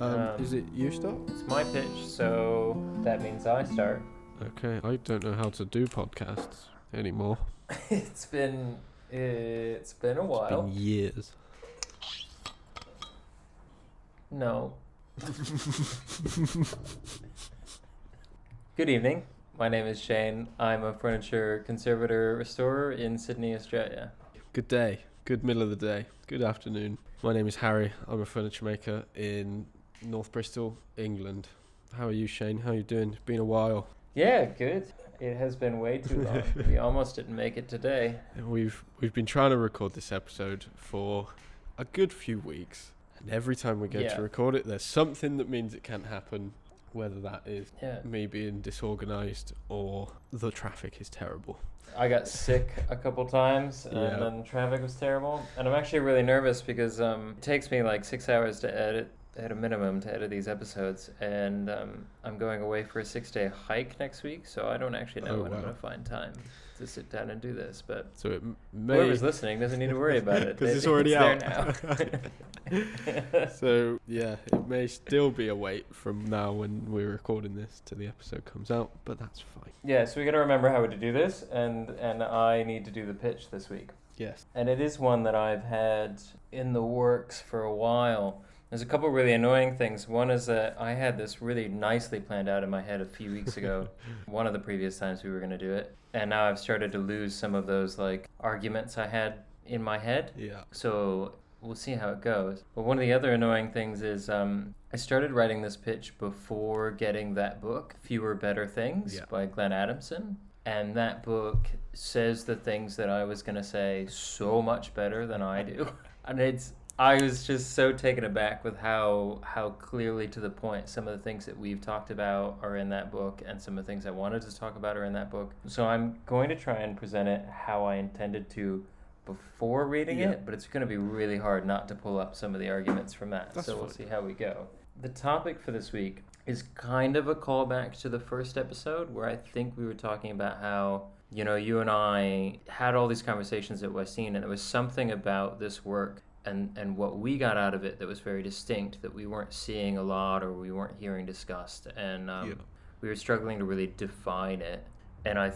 Um, Um, is it you start? It's my pitch, so that means I start. Okay, I don't know how to do podcasts anymore. it's been it's been a It's while. been years. No. Good evening. My name is Shane. I'm a furniture conservator restorer in Sydney, Australia. Good day. Good middle of the day. Good afternoon. My name is Harry. I'm a furniture maker in North Bristol, England. How are you, Shane? How are you doing? It's been a while. Yeah, good. It has been way too long. we almost didn't make it today. We've we've been trying to record this episode for a good few weeks, and every time we go Yeah. to record it, there's something that means it can't happen. Whether that is Yeah. me being disorganized or the traffic is terrible. I got sick a couple times, and Yeah. then traffic was terrible. And I'm actually really nervous because um, it takes me like six hours to edit at a minimum to edit these episodes, and um, I'm going away for a six day hike next week, so I don't actually know Oh, when I'm going to find time to sit down and do this. But So it may whoever's listening doesn't need to worry about it 'Cause They- it's already there now. So yeah, it may still be a wait from now when we're recording this to the episode comes out, but that's fine. yeah, so we got to remember how to do this, and and I need to do the pitch this week. Yes. and it is one that I've had in the works for a while. There's a couple really annoying things. One is that I had this really nicely planned out in my head a few weeks ago, one of the previous times we were going to do it, and now I've started to lose some of those like arguments I had in my head. Yeah. So we'll see how it goes. But one of the other annoying things is um, I started writing this pitch before getting that book, Fewer Better Things Yeah. by Glenn Adamson. And that book says the things that I was going to say so much better than I do. And it's, I was just so taken aback with how how clearly to the point some of the things that we've talked about are in that book and some of the things I wanted to talk about are in that book. So I'm going to try and present it how I intended to before reading Yeah. it, but it's going to be really hard not to pull up some of the arguments from that. That's so we'll fine. see how we go. The topic for this week is kind of a callback to the first episode where I think we were talking about how you know you and I had all these conversations at West Dean, and there was something about this work and and what we got out of it that was very distinct that we weren't seeing a lot or we weren't hearing discussed, and um, Yeah. we were struggling to really define it. And I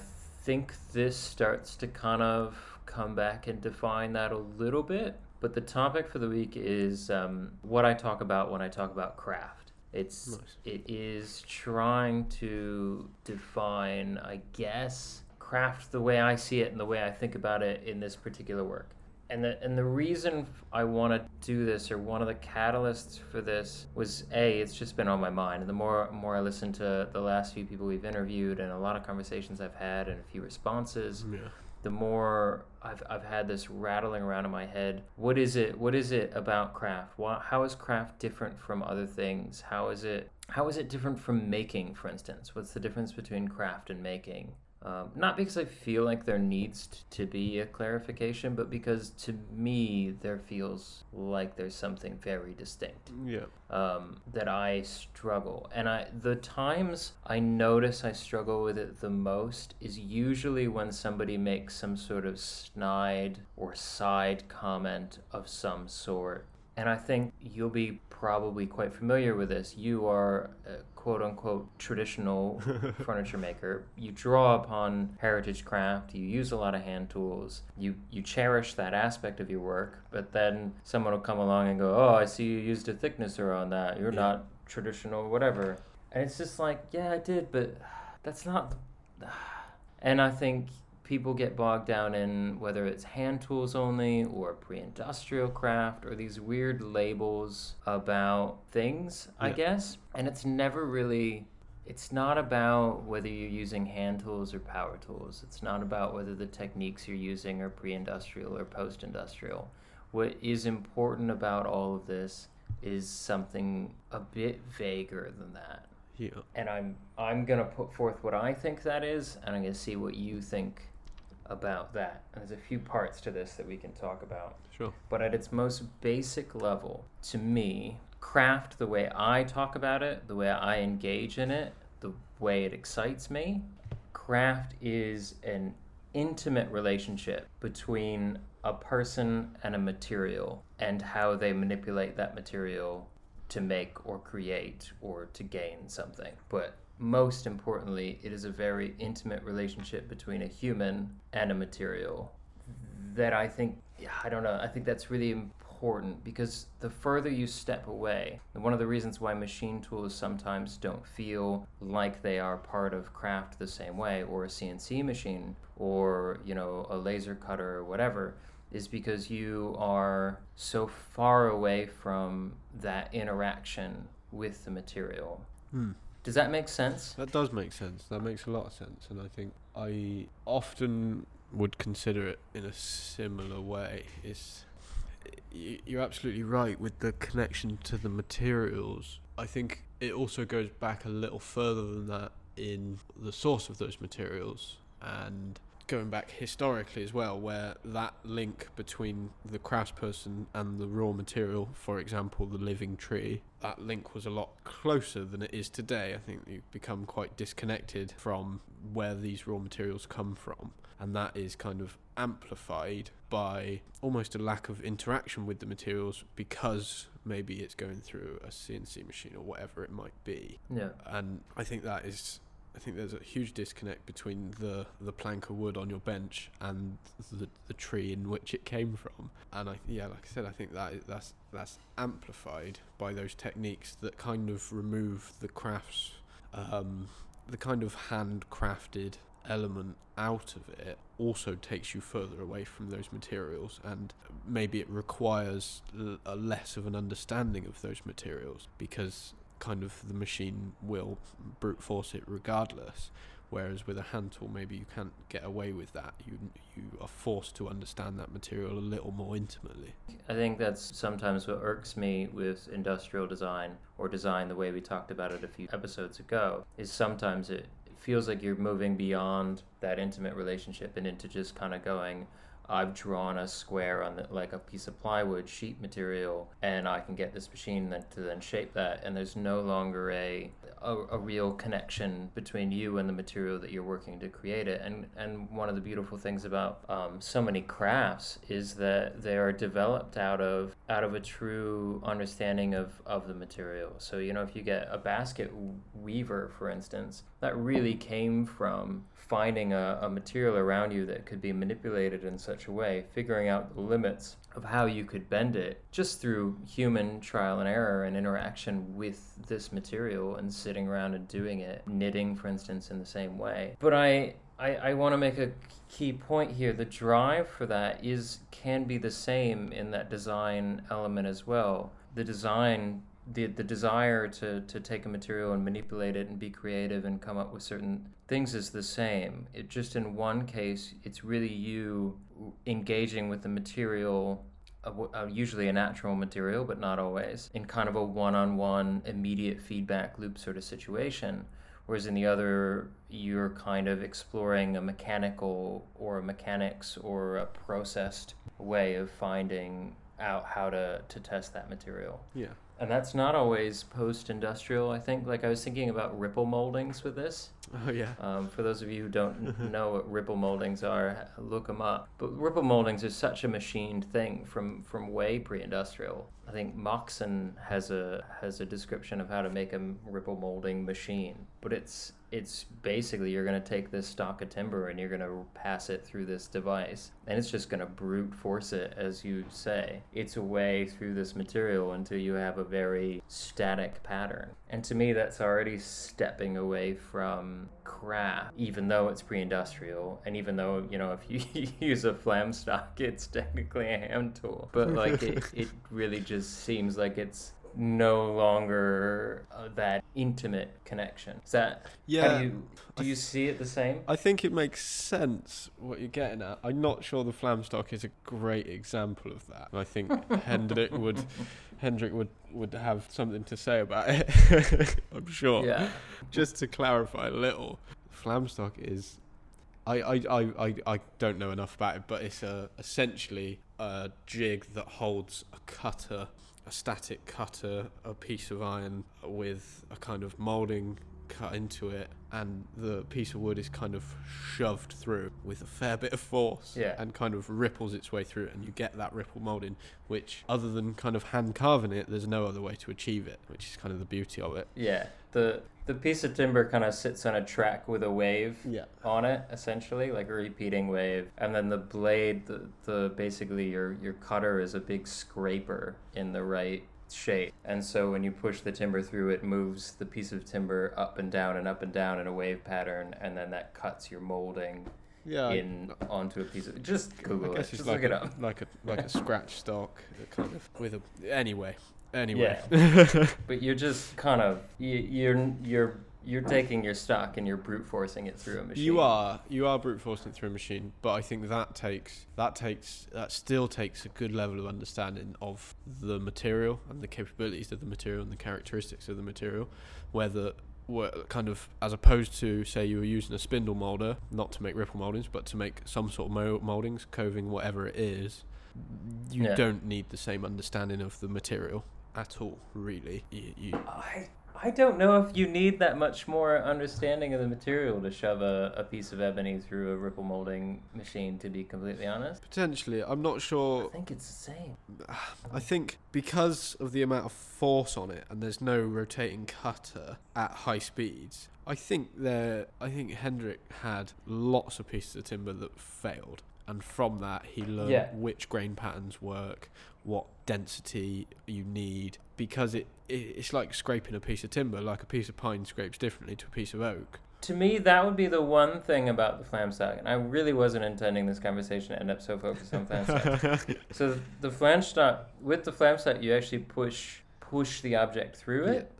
think this starts to kind of come back and define that a little bit. But the topic for the week is um, what I talk about when I talk about craft. It's Nice. it is trying to define, I guess, craft the way I see it and the way I think about it in this particular work. And the and the reason I want to do this, or one of the catalysts for this, was a. It's just been on my mind. And the more more I listen to the last few people we've interviewed, and a lot of conversations I've had, and a few responses, Yeah. the more I've, I've had this rattling around in my head. What is it? What is it about craft? Why, how is craft different from other things? How is it? How is it different from making, for instance? What's the difference between craft and making? Um, not because I feel like there needs t- to be a clarification, but because to me there feels like there's something very distinct Yeah. um, that I struggle. And I the times I notice I struggle with it the most is usually when somebody makes some sort of snide or side comment of some sort. And I think you'll be probably quite familiar with this. You are a quote unquote traditional furniture maker. You draw upon heritage craft, you use a lot of hand tools, you, you cherish that aspect of your work, but then someone will come along and go, Oh, I see you used a thicknesser on that. You're Yeah. not traditional, whatever. And it's just like, Yeah, I did, but that's not. And I think people get bogged down in whether it's hand tools only or pre industrial craft or these weird labels about things, I guess. And it's never really. It's not about whether you're using hand tools or power tools. It's not about whether the techniques you're using are pre industrial or post industrial. What is important about all of this is something a bit vaguer than that Yeah. and I'm I'm gonna put forth what I think that is, and I'm gonna see what you think about that. And there's a few parts to this that we can talk about. Sure. But at its most basic level, to me, craft the way I talk about it, the way I engage in it, the way it excites me, craft is an intimate relationship between a person and a material and how they manipulate that material to make or create or to gain something. But most importantly, it is a very intimate relationship between a human and a material that I think, I don't know, I think that's really important because the further you step away, one of the reasons why machine tools sometimes don't feel like they are part of craft the same way, or a CNC machine, or, you know, a laser cutter or whatever, is because you are so far away from that interaction with the material. Hmm. Does that make sense? That does make sense. That makes a lot of sense, and I think I often would consider it in a similar way. Is you're absolutely right with the connection to the materials. I think it also goes back a little further than that in the source of those materials and going back historically as well, where that link between the craftsperson and the raw material, for example, the living tree, that link was a lot closer than it is today. I think you've become quite disconnected from where these raw materials come from, and that is kind of amplified by almost a lack of interaction with the materials because maybe it's going through a CNC machine or whatever it might be. Yeah. And I think that is I think there's a huge disconnect between the, the plank of wood on your bench and the, the tree in which it came from. And I yeah, like I said, I think that that's that's amplified by those techniques that kind of remove the crafts, um, the kind of handcrafted element out of it also takes you further away from those materials and maybe it requires a less of an understanding of those materials because kind of the machine will brute force it regardless. Whereas with a hand tool, maybe you can't get away with that. You you are forced to understand that material a little more intimately. I think that's sometimes what irks me with industrial design or design the way we talked about it a few episodes ago. Is sometimes it feels like you're moving beyond that intimate relationship and into just kind of going, I've drawn a square on the, like a piece of plywood sheet material, and I can get this machine then to then shape that, and there's no longer a, a, a real connection between you and the material that you're working to create it. And and one of the beautiful things about um, so many crafts is that they are developed out of out of a true understanding of of the material. So you know if you get a basket weaver, for instance, that really came from finding a, a material around you that could be manipulated in such a way, figuring out the limits of how you could bend it just through human trial and error and interaction with this material and sitting around and doing it, knitting, for instance, in the same way. But I, I, I want to make a key point here. The drive for that is can be the same in that design element as well. The design the the desire to to take a material and manipulate it and be creative and come up with certain things is the same. It just in one case, it's really you engaging with the material. Uh, usually a natural material, but not always, in kind of a one on one immediate feedback loop sort of situation. Whereas in the other, you're kind of exploring a mechanical or a mechanics or a processed way of finding out how to, to test that material. Yeah and that's not always post-industrial. I think, like I was thinking about ripple moldings with this. Oh yeah. Um, for those of you who don't know what ripple moldings are, look them up. But ripple moldings is such a machined thing from from way pre-industrial. I think Moxon has a has a description of how to make a ripple molding machine, but it's it's basically you're going to take this stock of timber and you're going to pass it through this device and it's just going to brute force it as you say. It's a way through this material until you have a very static pattern. And to me that's already stepping away from craft even though it's pre-industrial and even though you know if you use a flam stock it's technically a hand tool. But like it, it really just seems like it's no longer uh, that intimate connection. Is that yeah? Do you, do you see it the same? I think it makes sense what you're getting at. I'm not sure the Flamstock is a great example of that. I think Hendrik would Hendrik would would have something to say about it. I'm sure. Yeah. Just to clarify a little, Flamstock is. I, I, I, I, I don't know enough about it, but it's a, essentially a jig that holds a cutter a static cutter, a piece of iron with a kind of molding cut into it, and the piece of wood is kind of shoved through with a fair bit of force, Yeah. and kind of ripples its way through, and you get that ripple molding, which other than kind of hand carving it, there's no other way to achieve it, which is kind of the beauty of it. Yeah. The the piece of timber kind of sits on a track with a wave Yeah. on it, essentially, like a repeating wave. And then the blade, the, the basically your your cutter is a big scraper in the right shape. And so when you push the timber through, it moves the piece of timber up and down and up and down in a wave pattern, and then that cuts your molding Yeah. In onto a piece of. Just Google I it. guess Just it's look like it a, up. like a like a scratch stock, kind of with a. Anyway, anyway. But you're just kind of you, you're you're you're taking your stock and you're brute forcing it through a machine. You are you are brute forcing it through a machine, but I think that takes that takes that still takes a good level of understanding of the material and the capabilities of the material and the characteristics of the material, whether where kind of as opposed to say you were using a spindle molder not to make ripple moldings but to make some sort of mo- moldings coving whatever it is you Yeah. don't need the same understanding of the material at all really you, you I I don't know if you need that much more understanding of the material to shove a, a piece of ebony through a ripple molding machine. To be completely honest, potentially i'm not sure. I think it's the same. I think because of the amount of force on it and there's no rotating cutter at high speeds, I think there I think Hendrik had lots of pieces of timber that failed. And from that he learned Yeah. which grain patterns work, what density you need because it, it it's like scraping a piece of timber, like a piece of pine scrapes differently to a piece of oak. To me, that would be the one thing about the Flamstock, and I really wasn't intending this conversation to end up so focused on Flamstock. so the Flamstock, with the Flamstock, you actually push push the object through it.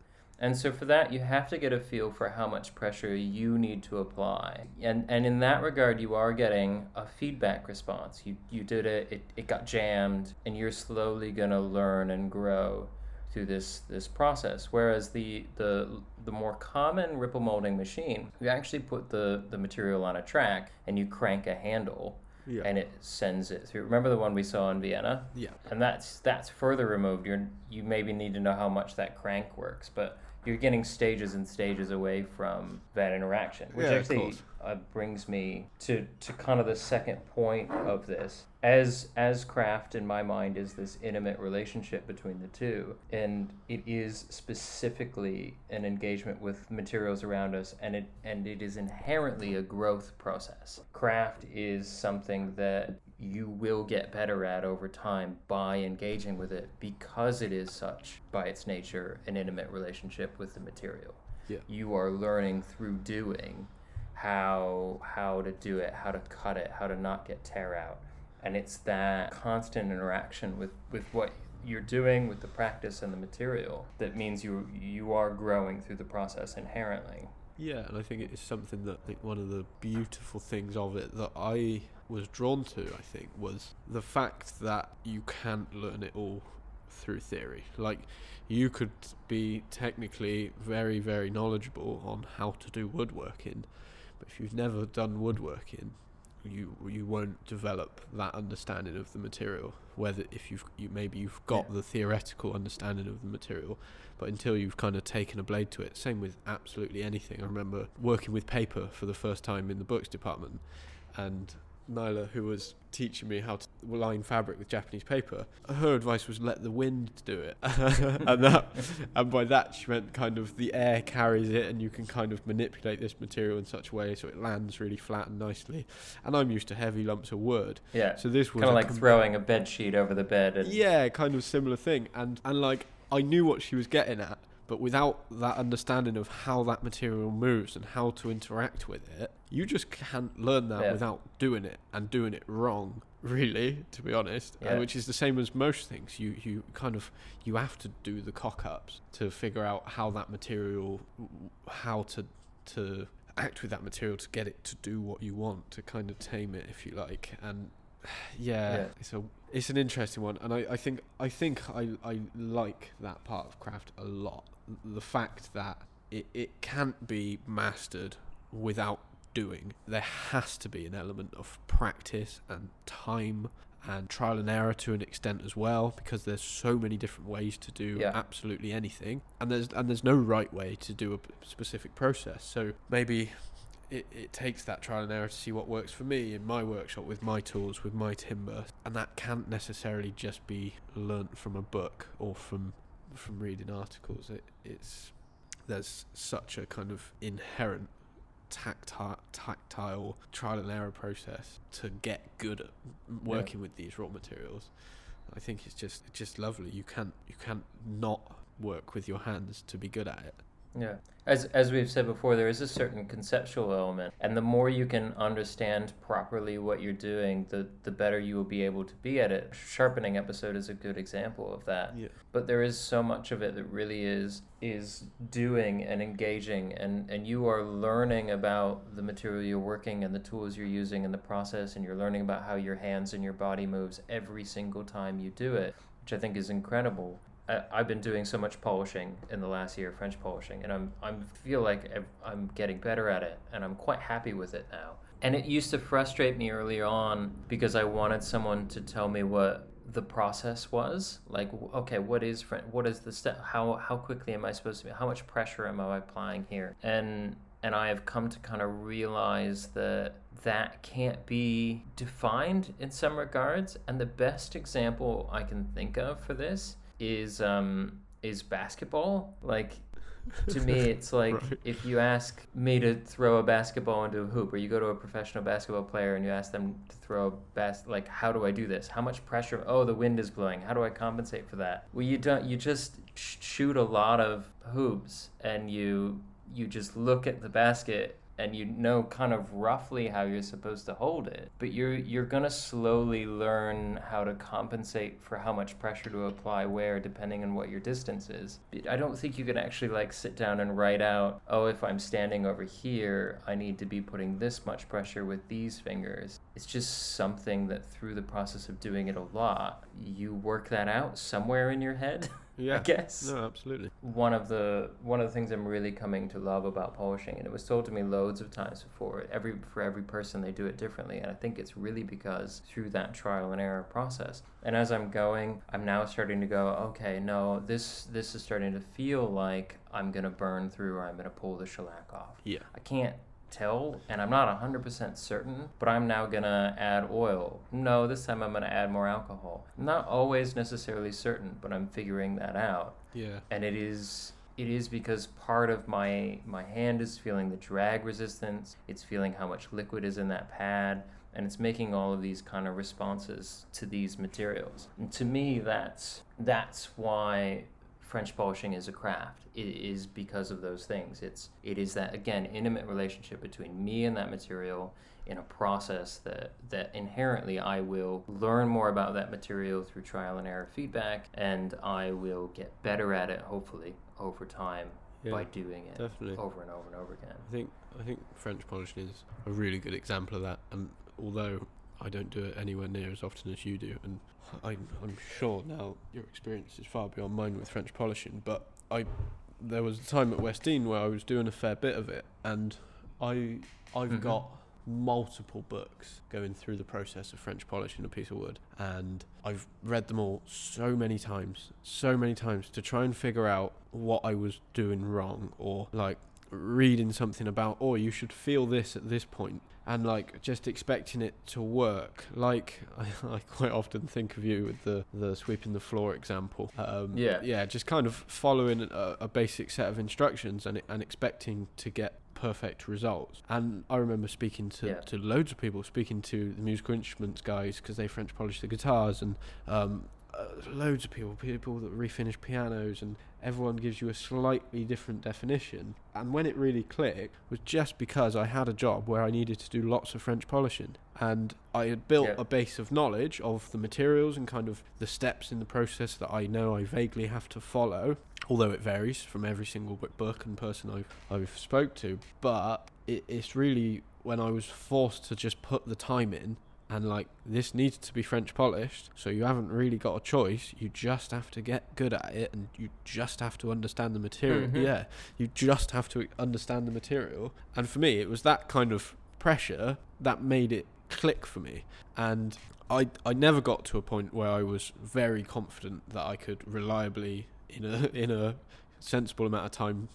And so for that, you have to get a feel for how much pressure you need to apply. And and in that regard, you are getting a feedback response. You you did it, it, it got jammed, and you're slowly gonna learn and grow through this this process. Whereas the the the more common ripple molding machine, you actually put the, the material on a track and you crank a handle Yeah. and it sends it through. Remember the one we saw in Vienna? yeah. and that's that's further removed. You're you maybe need to know how much that crank works, but you're getting stages and stages away from that interaction, which Yeah, actually uh, brings me to to kind of the second point of this. As as craft in my mind is this intimate relationship between the two, and it is specifically an engagement with materials around us, and it and it is inherently a growth process. Craft is something that you will get better at over time by engaging with it because it is such, by its nature, an intimate relationship with the material. Yeah. You are learning through doing how how to do it, how to cut it, how to not get tear out. And it's that constant interaction with, with what you're doing with the practice and the material that means you you are growing through the process inherently. Yeah, and I think it is something that I think one of the beautiful things of it that I was drawn to, I think, was the fact that you can't learn it all through theory. Like you could be technically very, very knowledgeable on how to do woodworking, but if you've never done woodworking, you you won't develop that understanding of the material. Whether if you've you maybe you've got Yeah. the theoretical understanding of the material, but until you've kind of taken a blade to it, same with absolutely anything. I remember working with paper for the first time in the books department, and Nyla, who was teaching me how to line fabric with Japanese paper, her advice was let the wind do it, and that, and by that she meant kind of the air carries it, and you can kind of manipulate this material in such a way so it lands really flat and nicely. And I'm used to heavy lumps of wood, Yeah. so this was Kind of like com- throwing a bed sheet over the bed and yeah, kind of similar thing. And and like I knew what she was getting at, but without that understanding of how that material moves and how to interact with it, you just can't learn that Yeah. without doing it and doing it wrong. Really, to be honest, uh, Yeah. and which is the same as most things. You you kind of you have to do the cock ups to figure out how that material, how to to act with that material to get it to do what you want to kind of tame it, if you like. And yeah, Yeah. it's a it's an interesting one, and I, I think I think I, I like that part of craft a lot. The fact that it, it can't be mastered without doing. There has to be an element of practice and time and trial and error to an extent as well because there's so many different ways to do Yeah. absolutely anything and there's and there's no right way to do a specific process so maybe it, it takes that trial and error to see what works for me in my workshop with my tools with my timber and that can't necessarily just be learnt from a book or from from reading articles it, it's there's such a kind of inherent tactile, tactile trial and error process to get good at m- Yeah. working with these raw materials. I think it's just it's just lovely. You can't you can't not work with your hands to be good at it. Yeah. As as we've said before, there is a certain conceptual element, and the more you can understand properly what you're doing, the the better you will be able to be at it. Sharpening episode is a good example of that. Yeah. But there is so much of it that really is is doing and engaging and and you are learning about the material you're working and the tools you're using in the process and you're learning about how your hands and your body moves every single time you do it, which I think is incredible. I- I've been doing so much polishing in the last year, French polishing, and I'm I'm feel like I'm getting better at it, and I'm quite happy with it now. And it used to frustrate me early on because I wanted someone to tell me what the process was. Like, okay, what is French? What is the step? How how quickly am I supposed to? Be, how much pressure am I applying here? And and I have come to kind of realize that that can't be defined in some regards. And the best example I can think of for this is um is basketball. Like to me it's like Right. if you ask me to throw a basketball into a hoop or you go to a professional basketball player and you ask them to throw a bas like how do I do this? How much pressure? Oh, the wind is blowing. How do I compensate for that? Well, you don't you just sh- shoot a lot of hoops and you you just look at the basket and you know kind of roughly how you're supposed to hold it but you're you're going to slowly learn how to compensate for how much pressure to apply where depending on what your distance is. I don't think you can actually like sit down and write out oh if i'm standing over here i need to be putting this much pressure with these fingers it's just something that through the process of doing it a lot you work that out somewhere in your head Yeah. i guess No, absolutely. one of the one of the things I'm really coming to love about polishing, and it was told to me loads of times before. Every for every person, they do it differently, and I think it's really because through that trial and error process. And as I'm going, I'm now starting to go, okay, no, this this is starting to feel like I'm gonna burn through or I'm gonna pull the shellac off. Yeah. I can't tell and I'm not 100% certain, but I'm now to add oil. No, this time I'm to add more alcohol. I'm not always necessarily certain, but I'm figuring that out. Yeah. And it is it is because part of my my hand is feeling the drag resistance, it's feeling how much liquid is in that pad, and it's making all of these kind of responses to these materials. And to me that's that's why French polishing is a craft. It is because of those things. It's it is that again intimate relationship between me and that material in a process that that inherently I will learn more about that material through trial and error feedback and I will get better at it hopefully over time Yeah. by doing it definitely. over and over and over again. I think I think French polishing is a really good example of that. And although I don't do it anywhere near as often as you do, and I'm, I'm sure now your experience is far beyond mine with French polishing. But I there was a time at West Dean where I was doing a fair bit of it, and I I've Mhm. got multiple books going through the process of French polishing a piece of wood, and I've read them all so many times, so many times to try and figure out what I was doing wrong, or like reading something about, oh, you should feel this at this point, and like just expecting it to work. Like I, I quite often think of you with the the sweeping the floor example. Um, Yeah. yeah, just kind of following a, a basic set of instructions and and expecting to get perfect results. And I remember speaking to, Yeah. to loads of people, speaking to the musical instruments guys because they French polish the guitars, and um, uh, loads of people, people that refinish pianos, and everyone gives you a slightly different definition. And when it really clicked was just because I had a job where I needed to do lots of French polishing. And I had built Yeah. a base of knowledge of the materials and kind of the steps in the process that I know I vaguely have to follow, although it varies from every single book and person I've, I've spoke to. But it, it's really when I was forced to just put the time in and like this needs to be French polished, so you haven't really got a choice. You just have to get good at it, and you just have to understand the material. Mhm. Yeah, you just have to understand the material. And for me, it was that kind of pressure that made it click for me. And I I never got to a point where I was very confident that I could reliably in a in a sensible amount of time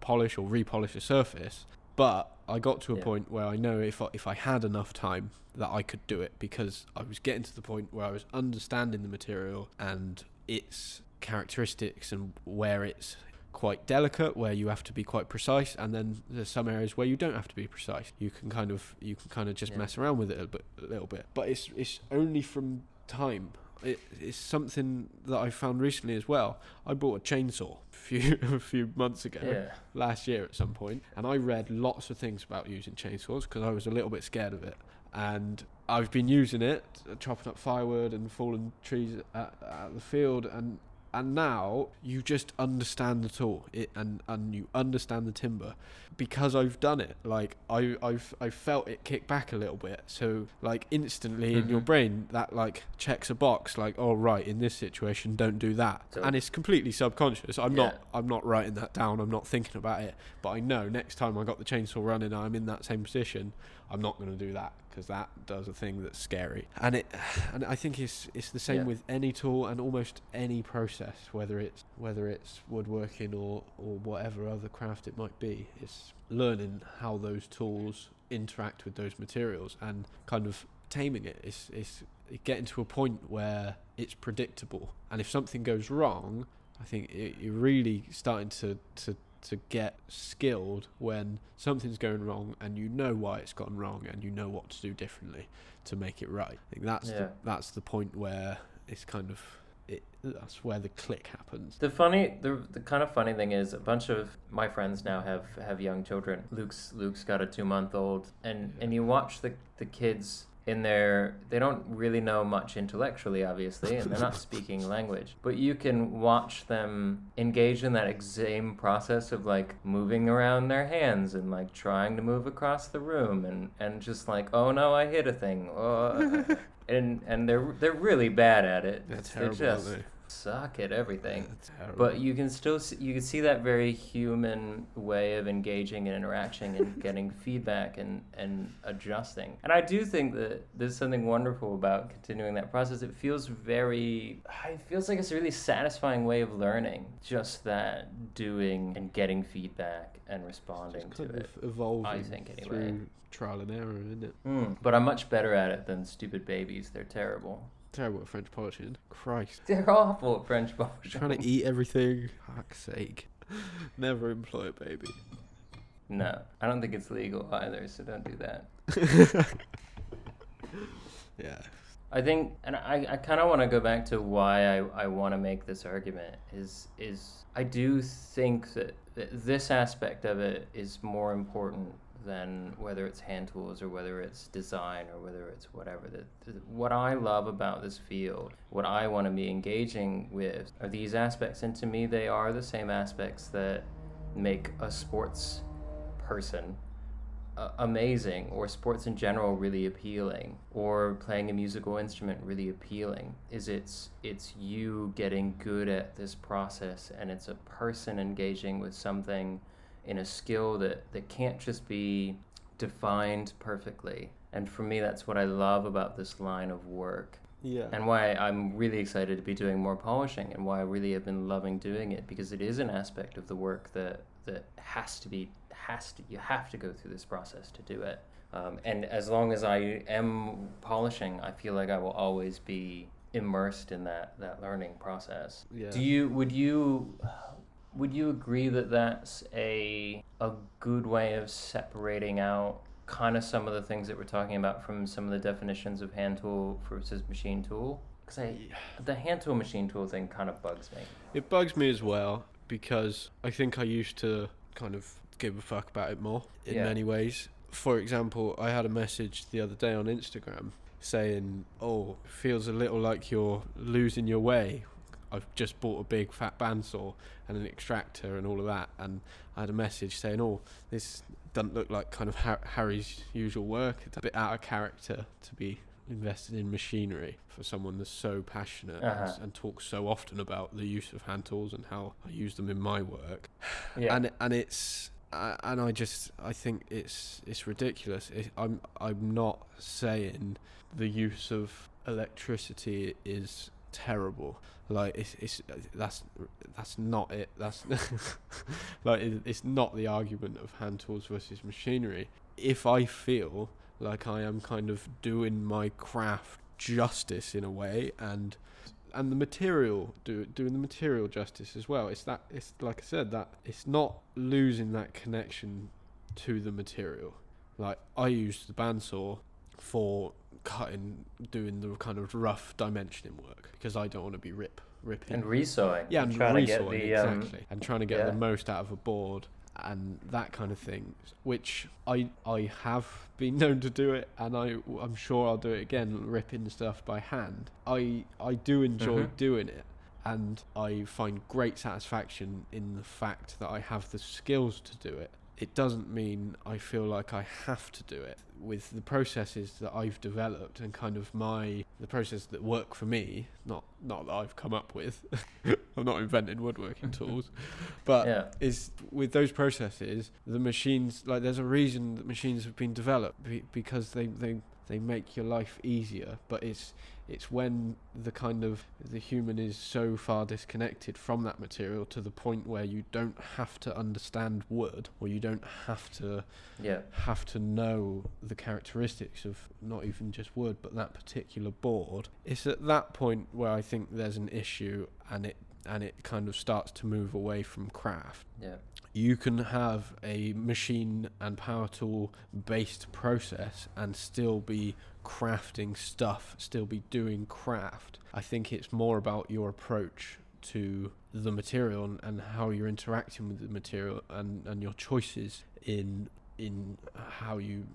polish or repolish a surface. But I got to a Yeah. point where I know if I, if I had enough time that I could do it because I was getting to the point where I was understanding the material and its characteristics and where it's quite delicate where you have to be quite precise and then there's some areas where you don't have to be precise you can kind of you can kind of just Yeah. mess around with it a, bit, a little bit but it's it's only from time it, it's something that I found recently as well. I bought a chainsaw a few a few months ago Yeah. last year at some point, and I read lots of things about using chainsaws because I was a little bit scared of it. And I've been using it, chopping up firewood and fallen trees at, at the field, and and now you just understand the tool, it and and you understand the timber because I've done it. Like I I've I felt it kick back a little bit, so like instantly in your Mhm. brain that like checks a box, like oh right, in this situation don't do that, So- and it's completely subconscious. I'm Yeah. not I'm not writing that down. I'm not thinking about it. But I know next time I got the chainsaw running, I'm in that same position. I'm not going to do that because that does a thing that's scary. And it, and I think it's it's the same Yeah. with any tool and almost any process, whether it's whether it's woodworking or or whatever other craft it might be. It's learning how those tools interact with those materials and kind of taming it. It's it's getting to a point where it's predictable. And if something goes wrong, I think it, you're really starting to, to to get skilled when something's going wrong and you know why it's gone wrong and you know what to do differently to make it right. I think that's Yeah. the, that's the point where it's kind of it that's where the click happens. The funny, the, the kind of funny thing is, a bunch of my friends now have have young children. Luke's Luke's got a two month old, and and you watch the the kids in their they don't really know much intellectually, obviously, and they're not speaking language, but you can watch them engage in that same process of like moving around their hands and like trying to move across the room, and and just like, oh no, I hit a thing. Oh. And, and they're they're really bad at it. They're They terrible, just aren't they? Suck at everything. But you can still see, you can see that very human way of engaging and interacting and getting feedback and, and adjusting. And I do think that there's something wonderful about continuing that process. It feels very it feels like it's a really satisfying way of learning. Just that doing and getting feedback and responding to it. evolving think, anyway. through trial and error, isn't it? Mm, but I'm much better at it than stupid babies. They're terrible. Terrible at French polishing. Christ. They're awful at French polishing. Trying to eat everything. Fuck's sake. Never employ a baby. No, I don't think it's legal either, so don't do that. Yeah. I think, and I, I kind of want to go back to why I, I want to make this argument is is I do think that, that this aspect of it is more important than whether it's hand tools or whether it's design or whether it's whatever. That that what I love about this field, what I want to be engaging with, are these aspects, and to me, they are the same aspects that make a sports person uh, amazing or sports in general really appealing or playing a musical instrument really appealing is it's it's you getting good at this process and it's a person engaging with something in a skill that that can't just be defined perfectly and for me that's what I love about this line of work Yeah. and why I'm really excited to be doing more polishing and why I really have been loving doing it because it is an aspect of the work that that has to be has to you have to go through this process to do it um, and as long as I am polishing I feel like I will always be immersed in that that learning process Yeah. do you would you would you agree that that's a a good way of separating out kind of some of the things that we're talking about from some of the definitions of hand tool versus machine tool? Because I the hand tool machine tool thing kind of bugs me. It bugs me as well because I think I used to kind of give a fuck about it more in Yeah. many ways. For example, I had a message the other day on Instagram saying, "Oh, feels a little like you're losing your way. I've just bought a big fat bandsaw and an extractor and all of that." And I had a message saying, "Oh, this doesn't look like kind of Har- Harry's usual work. It's a bit out of character to be invested in machinery for someone that's so passionate Uh-huh. and, and talks so often about the use of hand tools and how I use them in my work." Yeah. and and it's uh, and I just I think it's it's ridiculous. It, I'm I'm not saying the use of electricity is terrible. Like it's it's that's that's not it. That's like it, it's not the argument of hand tools versus machinery. If I feel like I am kind of doing my craft justice in a way and and the material do doing the material justice as well it's that it's like i said that it's not losing that connection to the material like i use the bandsaw for cutting doing the kind of rough dimensioning work because i don't want to be rip ripping And resawing. yeah and trying to get resawing, the um, exactly and trying to get yeah. the most out of a board and that kind of thing which i i have been known to do it and i i'm sure i'll do it again ripping stuff by hand i i do enjoy Mhm. doing it and i find great satisfaction in the fact that i have the skills to do it it doesn't mean i feel like i have to do it. With the processes that i've developed and kind of my the process that work for me not not that i've come up with. I'm not inventing woodworking tools. But yeah. is with those processes the machines like there's a reason that machines have been developed be, because they they they make your life easier but it's it's when the kind of the human is so far disconnected from that material to the point where you don't have to understand wood or you don't have to Yeah. have to know the characteristics of not even just wood but that particular board it's at that point where i think there's an issue and it and it kind of starts to move away from craft Yeah. You can have a machine and power tool based process and still be crafting stuff, still be doing craft. I think it's more about your approach to the material and, and how you're interacting with the material and, and your choices in in how you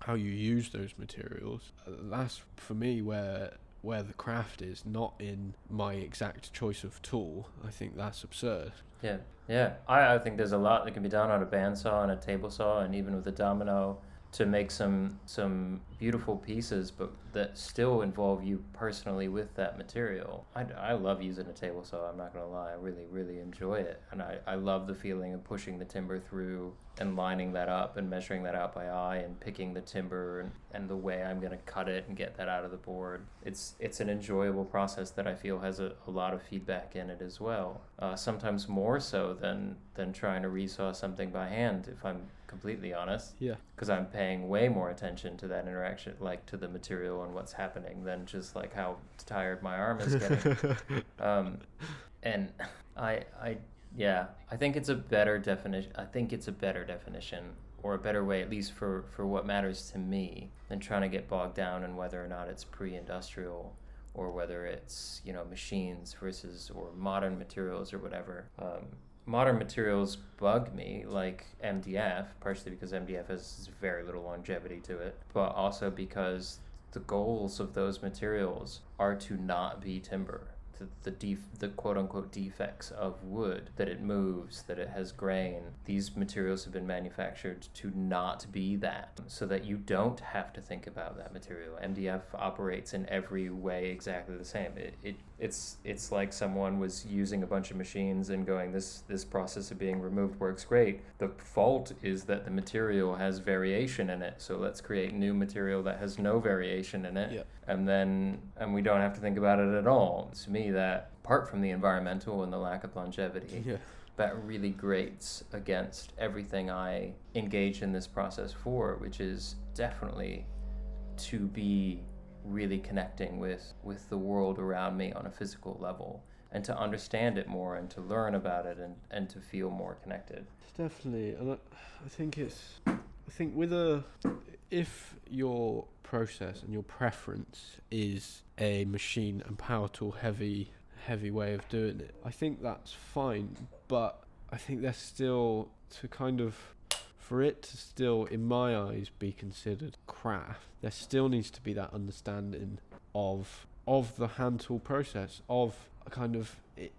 how you use those materials. That's for me where where the craft is, not in my exact choice of tool. I think that's absurd. Yeah, yeah. I, I think there's a lot that can be done on a bandsaw and a table saw, and even with a domino, to make some some beautiful pieces, but that still involve you personally with that material. I, I love using a table saw. I'm not gonna lie. I really really enjoy it, and I, I love the feeling of pushing the timber through and lining that up and measuring that out by eye and picking the timber and, and the way I'm gonna cut it and get that out of the board. It's it's an enjoyable process that I feel has a, a lot of feedback in it as well. Uh, sometimes more so than than trying to resaw something by hand, if I'm completely honest Yeah. because I'm paying way more attention to that interaction, like to the material and what's happening, than just like how tired my arm is getting. um, and I, I, yeah, I think it's a better definition. I think it's a better definition, or a better way, at least for for what matters to me, than trying to get bogged down in whether or not it's pre-industrial or whether it's you know machines versus or modern materials or whatever. Um, modern materials bug me, like MDF, partially because MDF has very little longevity to it, but also because the goals of those materials are to not be timber. The, the, def- the quote unquote defects of wood, that it moves, that it has grain. These materials have been manufactured to not be that, so that you don't have to think about that material. MDF operates in every way exactly the same. It, it it's it's like someone was using a bunch of machines and going this this process of being removed works great the fault is that the material has variation in it so let's create new material that has no variation in it Yeah. and then and we don't have to think about it at all to me that apart from the environmental and the lack of longevity Yeah. that really grates against everything I engage in this process for, which is definitely to be really connecting with with the world around me on a physical level and to understand it more and to learn about it and, and to feel more connected. Definitely, and I, I think it's. I think with a, if your process and your preference is a machine and power tool heavy, heavy way of doing it, I think that's fine. But I think there's still to kind of, for it to still, in my eyes, be considered craft. There still needs to be that understanding of of the hand tool process of a kind of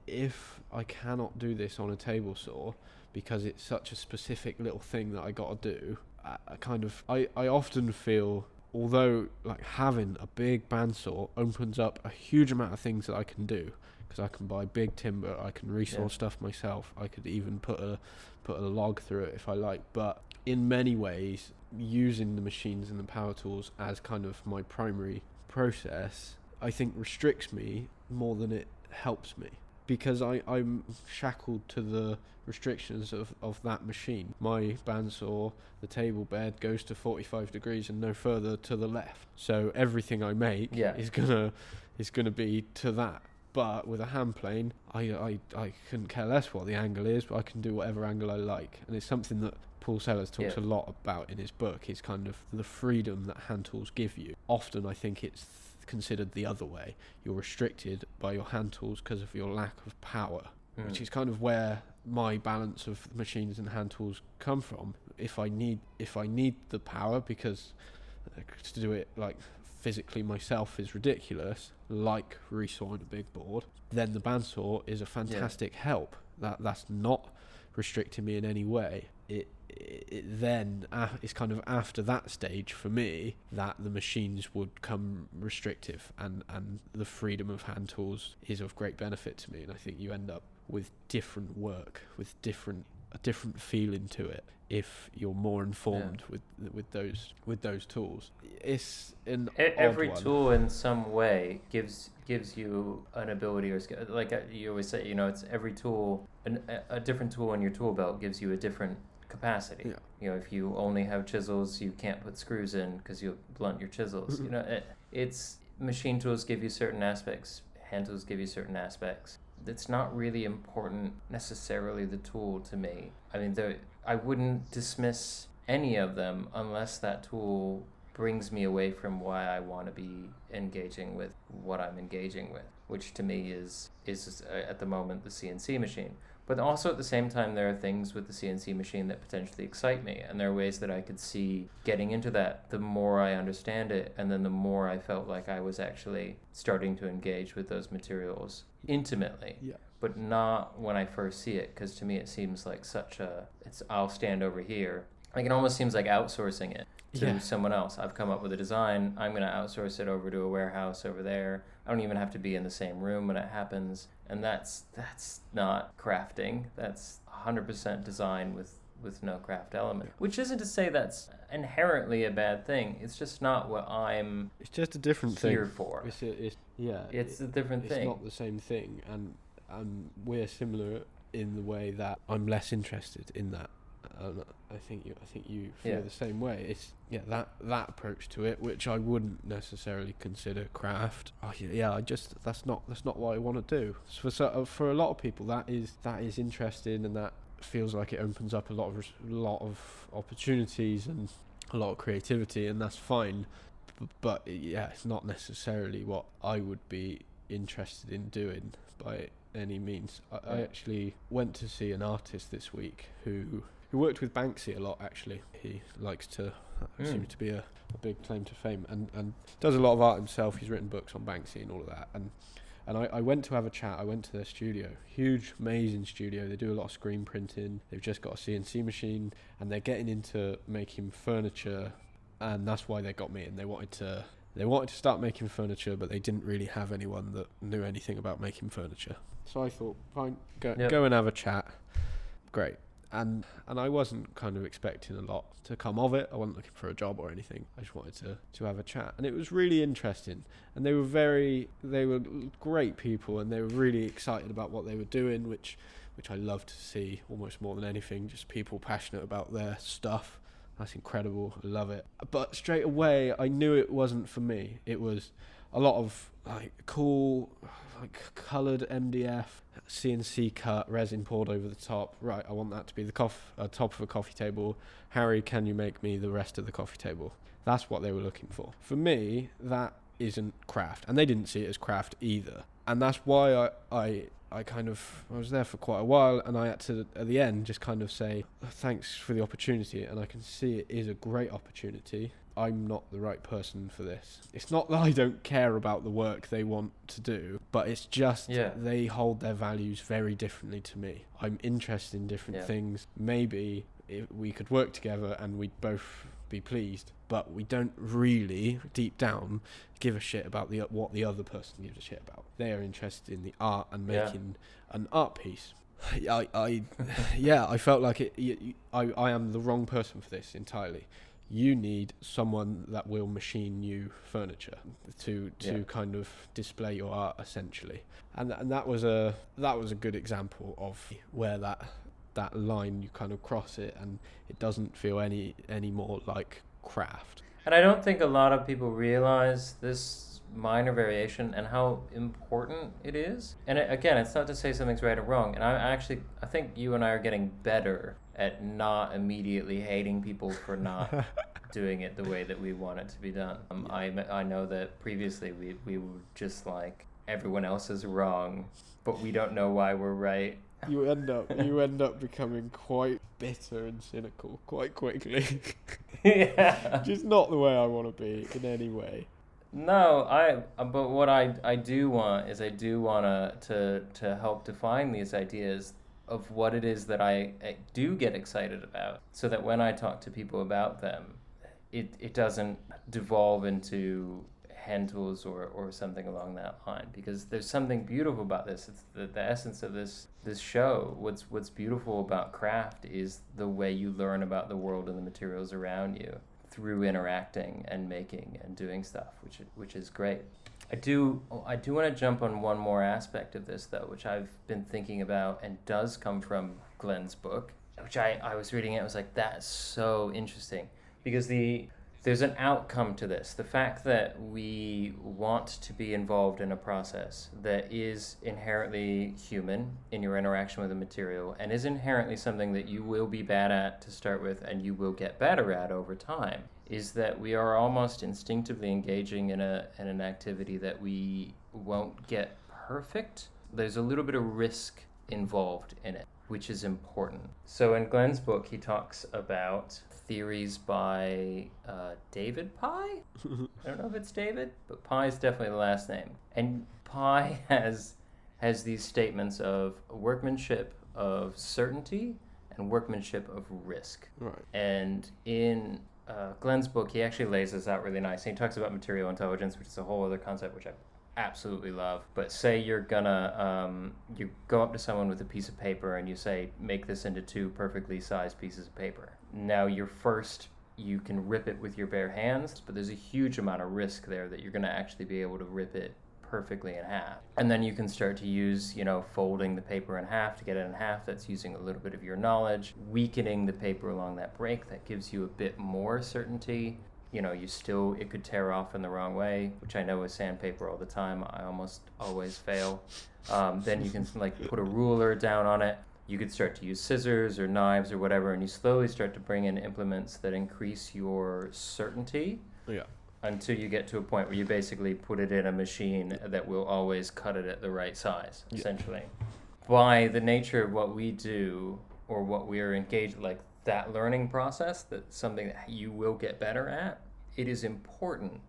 if I cannot do this on a table saw because it's such a specific little thing that I got to do. I, kind of I, I often feel although like having a big bandsaw opens up a huge amount of things that I can do because I can buy big timber. I can resource Yeah. stuff myself. I could even put a put a log through it if I like. But in many ways, using the machines and the power tools as kind of my primary process, I think restricts me more than it helps me because I, I'm shackled to the restrictions of, of that machine. My bandsaw, the table bed goes to 45 degrees and no further to the left. So everything I make Yeah. is gonna is gonna be to that. But with a hand plane, I, I I couldn't care less what the angle is, but I can do whatever angle I like, and it's something that Paul Sellers talks Yeah. a lot about in his book. Is kind of the freedom that hand tools give you. Often, I think it's considered the other way. You're restricted by your hand tools because of your lack of power, Mm. which is kind of where my balance of machines and hand tools come from. If I need if I need the power because uh, to do it like physically myself is ridiculous, like resawing a big board, then the bandsaw is a fantastic help. That that's not restricting me in any way. It it, then uh, is kind of after that stage for me that the machines would come restrictive and and the freedom of hand tools is of great benefit to me. And I think you end up with different work with different a different feeling to it if you're more informed with with those with those tools. It's an every tool in some way gives gives you an ability or skill like uh, you always say you know it's every tool an, a different tool in your tool belt gives you a different capacity Yeah. you know if you only have chisels you can't put screws in because you'll blunt your chisels you know it, it's machine tools give you certain aspects hand tools give you certain aspects it's not really important necessarily the tool to me i mean there i wouldn't dismiss any of them unless that tool brings me away from why I want to be engaging with what I'm engaging with, which to me is is uh, at the moment the CNC machine. But also at the same time, there are things with the CNC machine that potentially excite me, and there are ways that I could see getting into that. The more I understand it, and then the more I felt like I was actually starting to engage with those materials intimately yeah but not when I first see it, because to me it seems like such a. It's I'll stand over here. Like it almost seems like outsourcing it to Yeah. someone else. I've come up with a design. I'm gonna outsource it over to a warehouse over there. I don't even have to be in the same room when it happens, and that's that's not crafting. That's 100% design with with no craft element. Which isn't to say that's inherently a bad thing. It's just not what I'm it's just a different here thing for. it's, a, it's yeah It's it- a different it's thing. It's not the same thing and and we're similar in the way that I'm less interested in that I think you I think you feel Yeah. the same way. It's yeah that that approach to it which I wouldn't necessarily consider craft. Oh yeah, yeah I just that's not that's not what I want to do for so, uh, for a lot of people that is that is interesting and that feels like it opens up a lot of res- lot of opportunities and a lot of creativity and that's fine. B- but yeah it's not necessarily what I would be interested in doing by any means. I, I actually went to see an artist this week who who worked with Banksy a lot actually he likes to Mm. seems to be a, a big claim to fame and and does a lot of art himself he's written books on Banksy and all of that and and I, I went to have a chat. I went to their studio. Huge, amazing studio. They do a lot of screen printing. They've just got a CNC machine, and they're getting into making furniture, and that's why they got me. And they wanted to they wanted to start making furniture, but they didn't really have anyone that knew anything about making furniture. So I thought, fine, go Yep. go and have a chat. Great. And and I wasn't kind of expecting a lot to come of it. I wasn't looking for a job or anything. I just wanted to, to have a chat, and it was really interesting. And they were very they were great people, and they were really excited about what they were doing, which which I love to see almost more than anything. Just people passionate about their stuff. That's incredible. I love it. But straight away, I knew it wasn't for me. It was a lot of like cool, like coloured MDF, CNC cut, resin poured over the top. Right, I want that to be the coff- uh, top of a coffee table. Harry, can you make me the rest of the coffee table? That's what they were looking for. For me, that isn't craft, and they didn't see it as craft either. And that's why I, I, I kind of I was there for quite a while, and I had to at the end just kind of say thanks for the opportunity, and I can see it is a great opportunity. I'm not the right person for this. It's not that I don't care about the work they want to do, but it's just Yeah. they hold their values very differently to me. I'm interested in different Yeah. things. Maybe if we could work together and we'd both be pleased, but we don't really, deep down, give a shit about the what the other person gives a shit about. They are interested in the art and Yeah. making an art piece. I, I, yeah, I felt like it. I, I am the wrong person for this entirely. You need someone that will machine new furniture to to Yeah. kind of display your art essentially, and and that was a that was a good example of where that that line you kind of cross it and it doesn't feel any any more like craft. And I don't think a lot of people realize this minor variation and how important it is. And it, again, it's not to say something's right or wrong. And I actually, I think you and I are getting better at not immediately hating people for not doing it the way that we want it to be done. Um, I, I know that previously we, we were just like, everyone else is wrong, but we don't know why we're right. you end up you end up becoming quite bitter and cynical quite quickly. yeah. Just not the way I want to be in any way. No, I. uh, But what I I do want is I do want to to help define these ideas of what it is that I, I do get excited about, so that when I talk to people about them, it it doesn't devolve into hand tools or, or something along that line. Because there's something beautiful about this. It's the, the essence of this this show. What's what's beautiful about craft is the way you learn about the world and the materials around you through interacting and making and doing stuff which which is great I do I do want to jump on one more aspect of this though which I've been thinking about and does come from Glenn's book which I, I was reading it I was like that's so interesting. Because the there's an outcome to this. The fact that we want to be involved in a process that is inherently human in your interaction with the material and is inherently something that you will be bad at to start with and you will get better at over time is that we are almost instinctively engaging in a in an activity that we won't get perfect. There's a little bit of risk involved in it, which is important. So in Glenn's book, he talks about theories by uh, David Pye. I don't know if it's David, but Pye is definitely the last name. And Pye has has these statements of workmanship of certainty and workmanship of risk. Right. And in uh, Glenn's book, he actually lays this out really nice. He talks about material intelligence, which is a whole other concept which I absolutely love. But say you're gonna um, you go up to someone with a piece of paper and you say, make this into two perfectly sized pieces of paper. Now you're first you can rip it with your bare hands, but there's a huge amount of risk there that you're gonna actually be able to rip it perfectly in half. And then you can start to use, you know, folding the paper in half to get it in half. That's using a little bit of your knowledge, weakening the paper along that break. That gives you a bit more certainty. You know, you still, it could tear off in the wrong way, which I know with sandpaper all the time. I almost always fail. Um, then you can, like, put a ruler down on it. You could start to use scissors or knives or whatever, and you slowly start to bring in implements that increase your certainty Yeah. until you get to a point where you basically put it in a machine that will always cut it at the right size, Yeah. essentially. By the nature of what we do or what we are engaged like that learning process, that's something that you will get better at, it is important,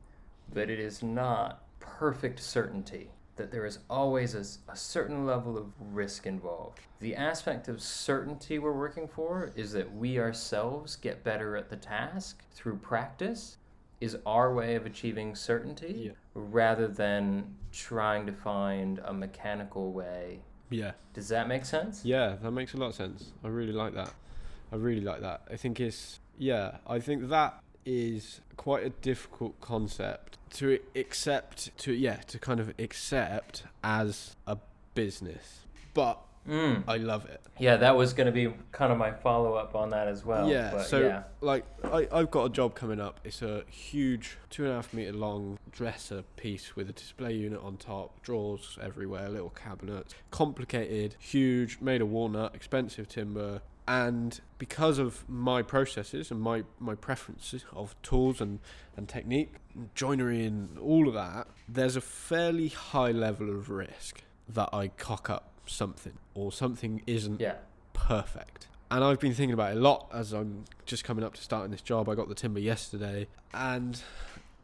but it is not perfect certainty. That there is always a, a, certain level of risk involved. The aspect of certainty we're working for is that we ourselves get better at the task through practice is our way of achieving certainty Yeah. rather than trying to find a mechanical way. Yeah. Does that make sense? Yeah, that makes a lot of sense. I really like that. I really like that. I think it's yeah, I think that is quite a difficult concept to accept to yeah, to kind of accept as a business. But Mm. I love it. Yeah, that was going to be kind of my follow up on that as well. yeah, but so yeah. like I, I've got a job coming up. It's a huge two and a half meter long dresser piece with a display unit on top, drawers everywhere, little cabinets, complicated, huge, made of walnut, expensive timber. And because of my processes and my, my preferences of tools and, and technique, joinery and all of that, there's a fairly high level of risk that I cock up something or something isn't Yeah. perfect. And I've been thinking about it a lot as I'm just coming up to starting this job. I got the timber yesterday, and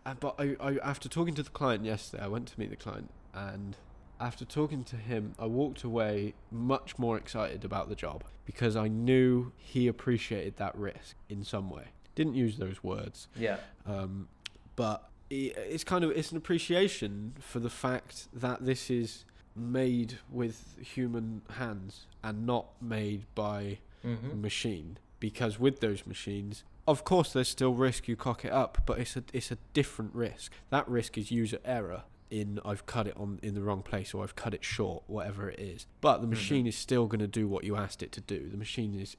uh, but I, I after talking to the client yesterday, I went to meet the client, and after talking to him, I walked away much more excited about the job because I knew he appreciated that risk in some way. Didn't use those words. Yeah. Um, but it's kind of it's an appreciation for the fact that this is made with human hands and not made by a Mm-hmm. machine. Because with those machines, of course, there's still risk you cock it up, but it's a it's a different risk. That risk is user error. In I've cut it on in the wrong place or I've cut it short, whatever it is. But the Mhm. machine is still going to do what you asked it to do. The machine is,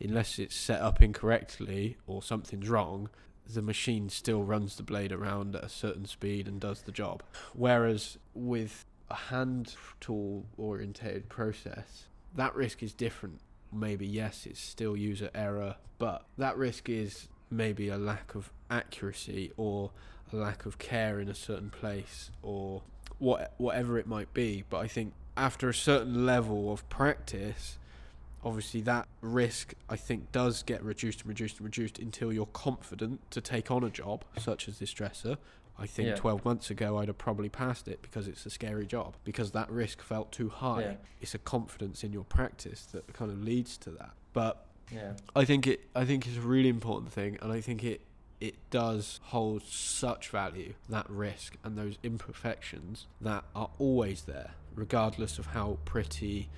unless it's set up incorrectly or something's wrong, the machine still runs the blade around at a certain speed and does the job. Whereas with a hand tool orientated process, that risk is different. Maybe, yes, it's still user error, but that risk is maybe a lack of accuracy or lack of care in a certain place or what whatever it might be. But I think after a certain level of practice, obviously that risk I think does get reduced and reduced and reduced until you're confident to take on a job such as this dresser. I think Yeah. 12 months ago I'd have probably passed it because it's a scary job because that risk felt too high. Yeah. It's a confidence in your practice that kind of leads to that. But Yeah. I think it I think it's a really important thing and I think it it does hold such value that risk and those imperfections that are always there regardless of how pretty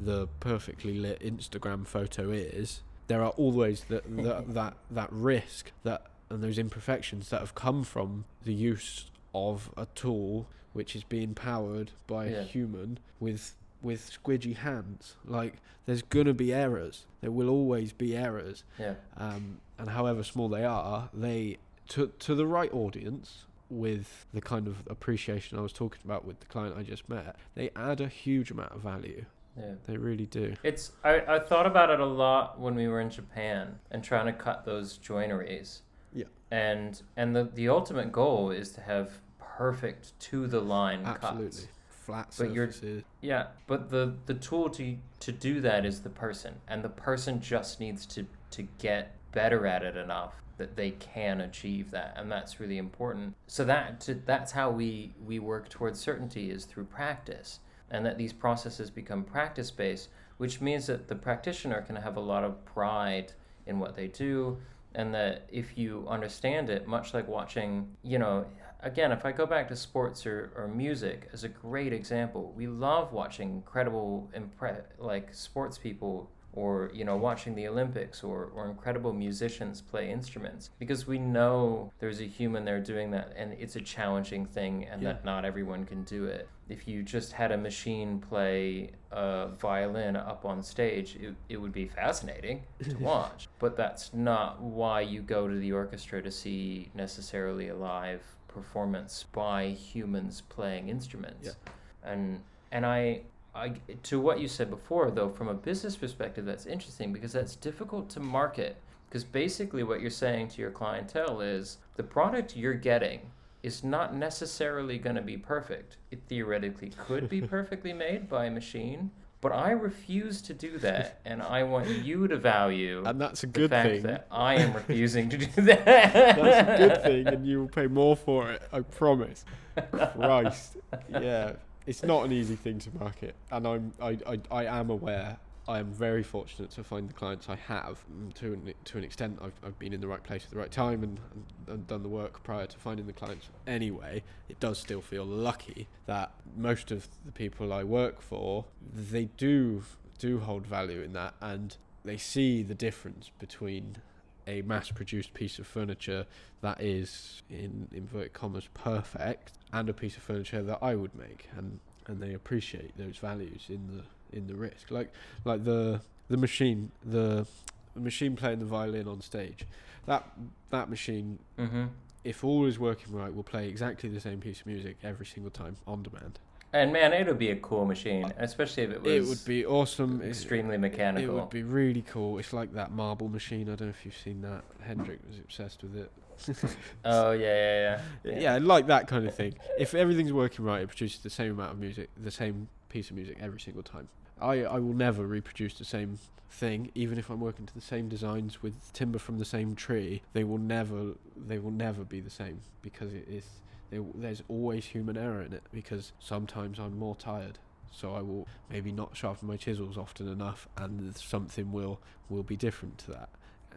the perfectly lit Instagram photo is there are always that that that, that risk that and those imperfections that have come from the use of a tool which is being powered by Yeah. a human with with squidgy hands like there's gonna be errors there will always be errors Yeah. um, and however small they are, they to to the right audience with the kind of appreciation I was talking about with the client I just met, they add a huge amount of value. Yeah. They really do. It's I, I thought about it a lot when we were in Japan and trying to cut those joineries. Yeah. And and the the ultimate goal is to have perfect to the line Absolutely. cuts. Flat But you're- Yeah, but the the tool to to do that is the person, and the person just needs to to get better at it enough that they can achieve that, and that's really important. So that that's how we we work towards certainty is through practice, and that these processes become practice based, which means that the practitioner can have a lot of pride in what they do, and that if you understand it, much like watching, you know, again, if I go back to sports or, or music as a great example, we love watching incredible, impre- like sports people or, you know, watching the Olympics or, or incredible musicians play instruments because we know there's a human there doing that and it's a challenging thing and Yeah. that not everyone can do it. If you just had a machine play a violin up on stage, it, it would be fascinating to watch. But that's not why you go to the orchestra to see necessarily a live performance by humans playing instruments. Yeah. And and I I to what you said before though from a business perspective that's interesting because that's difficult to market because basically what you're saying to your clientele is the product you're getting is not necessarily going to be perfect. It theoretically could be perfectly made by a machine, but I refuse to do that, and I want you to value And that's a the good fact thing. that I am refusing to do that. That's a good thing, and you will pay more for it. I promise. Christ, yeah, it's not an easy thing to market, and I'm I, I, I am aware. I am very fortunate to find the clients I have. Mm, To an, to an extent, I've, I've been in the right place at the right time and, and, and done the work prior to finding the clients. Anyway, it does still feel lucky that most of the people I work for, they do do hold value in that, and they see the difference between a mass-produced piece of furniture that is in inverted commas perfect and a piece of furniture that I would make and and they appreciate those values in the in the risk. Like like the the machine the, machine playing the violin on stage that that machine hmm if all is working right will play exactly the same piece of music every single time on demand And man, it would be a cool machine, especially if it was it would be awesome It- extremely It mechanical. would be really cool. It's like that marble machine. I don't know if you've seen that. Hendrik was obsessed with it. Oh yeah, yeah, yeah. Yeah. like that kind of thing. If everything's working right, it produces the same amount of music, the same piece of music every single time. I, I will never reproduce the same thing, even if I'm working to the same designs with timber from the same tree. They will never they will never be the same because it is there, there's always human error in it. Because sometimes I'm more tired, so I will maybe not sharpen my chisels often enough, and something will will be different to that.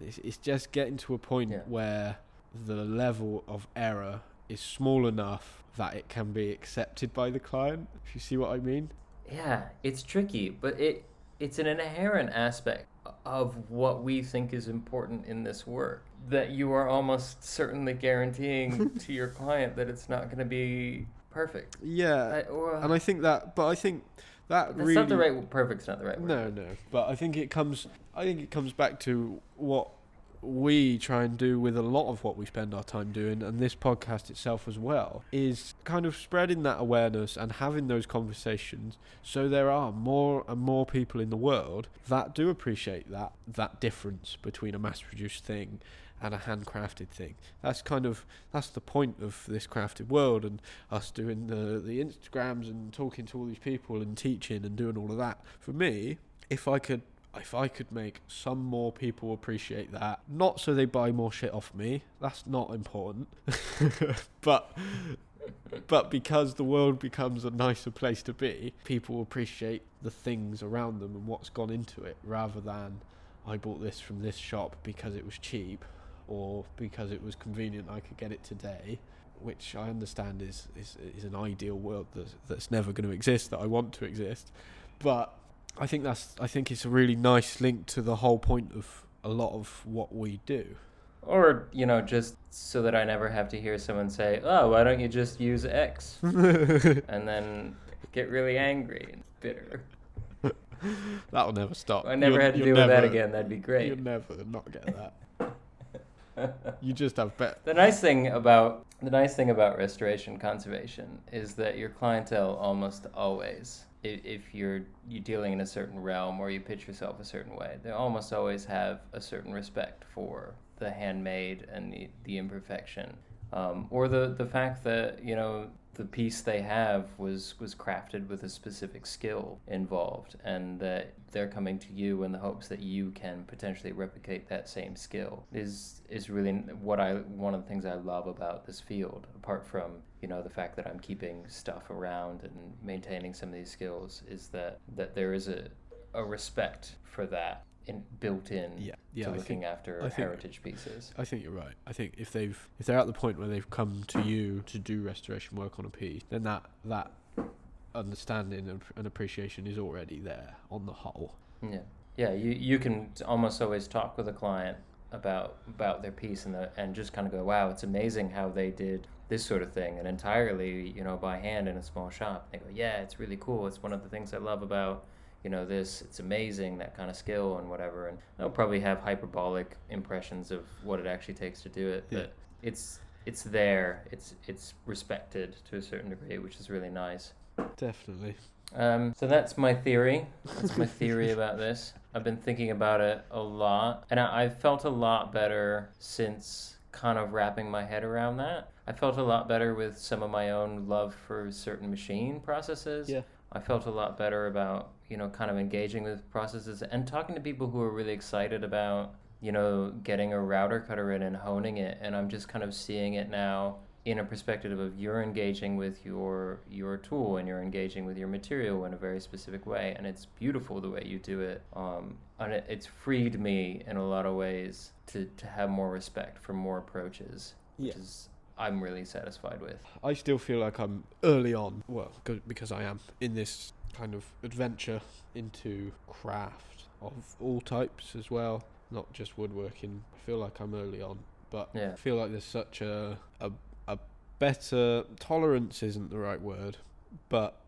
It's, it's just getting to a point Yeah. where the level of error is small enough that it can be accepted by the client. If you see what I mean. Yeah, it's tricky, but it it's an inherent aspect of what we think is important in this work that you are almost certainly guaranteeing to your client that it's not going to be perfect. Yeah, I, or, and I think that, but I think that that's really not the right perfect's not the right word. No, no. But I think it comes. I think it comes back to what we try and do with a lot of what we spend our time doing, and this podcast itself as well, is kind of spreading that awareness and having those conversations. So there are more and more people in the world that do appreciate that that difference between a mass-produced thing and a handcrafted thing. That's kind of that's the point of this crafted world and us doing the the Instagrams and talking to all these people and teaching and doing all of that. For me, if I could if I could make some more people appreciate that, not so they buy more shit off me, that's not important. but but because the world becomes a nicer place to be, people appreciate the things around them and what's gone into it rather than I bought this from this shop because it was cheap or because it was convenient I could get it today, which I understand is is, is an ideal world that's, that's never going to exist that I want to exist. But I think that's I think it's a really nice link to the whole point of a lot of what we do. Or, you know, just so that I never have to hear someone say, "Oh, why don't you just use X?" and then get really angry and bitter. That'll never stop. I never You'll- had to deal with that again. That'd be great. You'll never not get that. You just have better. The nice thing about the nice thing about restoration conservation is that your clientele almost always, if you're you dealing in a certain realm or you pitch yourself a certain way, they almost always have a certain respect for the handmade and the, the imperfection, um, or the the fact that you know the piece they have was was crafted with a specific skill involved, and that they're coming to you in the hopes that you can potentially replicate that same skill is is really what I one of the things I love about this field. Apart from you know the fact that I'm keeping stuff around and maintaining some of these skills, is that that there is a a respect for that in, built in Yeah, yeah. to I looking think, after think- heritage pieces. I think you're right. I think if they've if they're at the point where they've come to you to do restoration work on a piece, then that that understanding and, and appreciation is already there on the whole. Yeah, yeah. You you can almost always talk with a client about about their piece and the, and just kind of go, wow, it's amazing how they did this sort of thing and entirely you know by hand in a small shop. They go, yeah, it's really cool. It's one of the things I love about you know this. It's amazing that kind of skill and whatever. And they'll probably have hyperbolic impressions of what it actually takes to do it, Yeah. but it's it's there. It's it's respected to a certain degree, which is really nice. Definitely. Um, so that's my theory. That's my theory about this. I've been thinking about it a lot, and I, I've felt a lot better since kind of wrapping my head around that. I felt a lot better with some of my own love for certain machine processes. Yeah. I felt a lot better about, you know, kind of engaging with processes and talking to people who are really excited about, you know, getting a router cutter in and honing it. And I'm just kind of seeing it now in a perspective of you're engaging with your your tool and you're engaging with your material in a very specific way and it's beautiful the way you do it um, and it, it's freed me in a lot of ways to, to have more respect for more approaches which is i'm really satisfied with I still feel like I'm early on. well, because I am in this kind of adventure into craft of all types as well, not just woodworking. I feel like I'm early on, but Yeah. I feel like there's such a a a better tolerance isn't the right word, but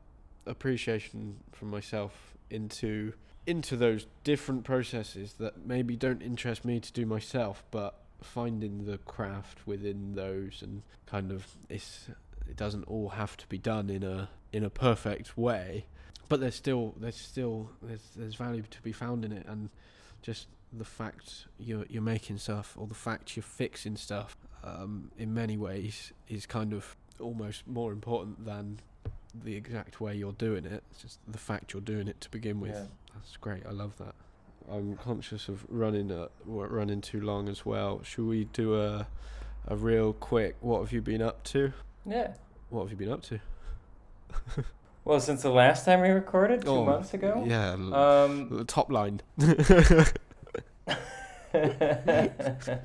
appreciation from myself into into those different processes that maybe don't interest me to do myself, but finding the craft within those and kind of it's it doesn't all have to be done in a in a perfect way, but there's still there's still there's there's value to be found in it and just the fact you're you're making stuff or the fact you're fixing stuff um, in many ways is kind of almost more important than the exact way you're doing it. It's just the fact you're doing it to begin with. Yeah. That's great. I love that. I'm conscious of running uh, running too long as well. Should we do a a real quick? What have you been up to? yeah What have you been up to? well since the last time we recorded two Oh, months ago Yeah, um, the top line. We're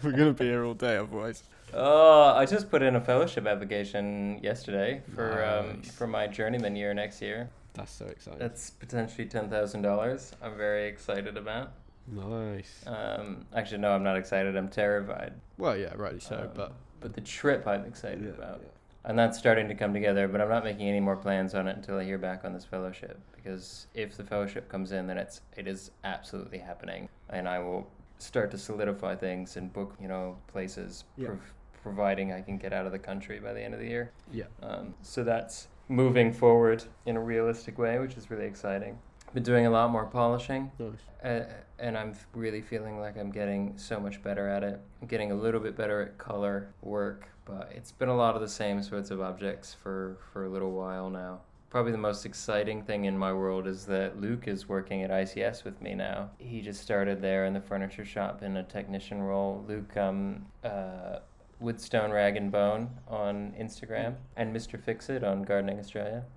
gonna be here all day otherwise. oh, I just put in a fellowship application yesterday for um, for my journeyman year next year. That's so exciting. That's potentially ten thousand dollars. I'm very excited about. nice. Um, actually, no, I'm not excited. I'm terrified. Well, yeah, rightly so, Um, but but the trip I'm excited yeah, about. yeah. And that's starting to come together, but I'm not making any more plans on it until I hear back on this fellowship. Because if the fellowship comes in, then it's it is absolutely happening, and I will start to solidify things and book you know places, Yeah. prov- providing I can get out of the country by the end of the year. Yeah. Um, so that's moving forward in a realistic way, which is really exciting. Been doing a lot more polishing, Nice. uh, and I'm really feeling like I'm getting so much better at it. I'm getting a little bit better at color work, but it's been a lot of the same sorts of objects for, for a little while now. Probably the most exciting thing in my world is that Luke is working at ICS with me now. He just started there in the furniture shop in a technician role. Luke, um, uh, Woodstone Rag and Bone on Instagram, and Mr. Fixit on Gardening Australia.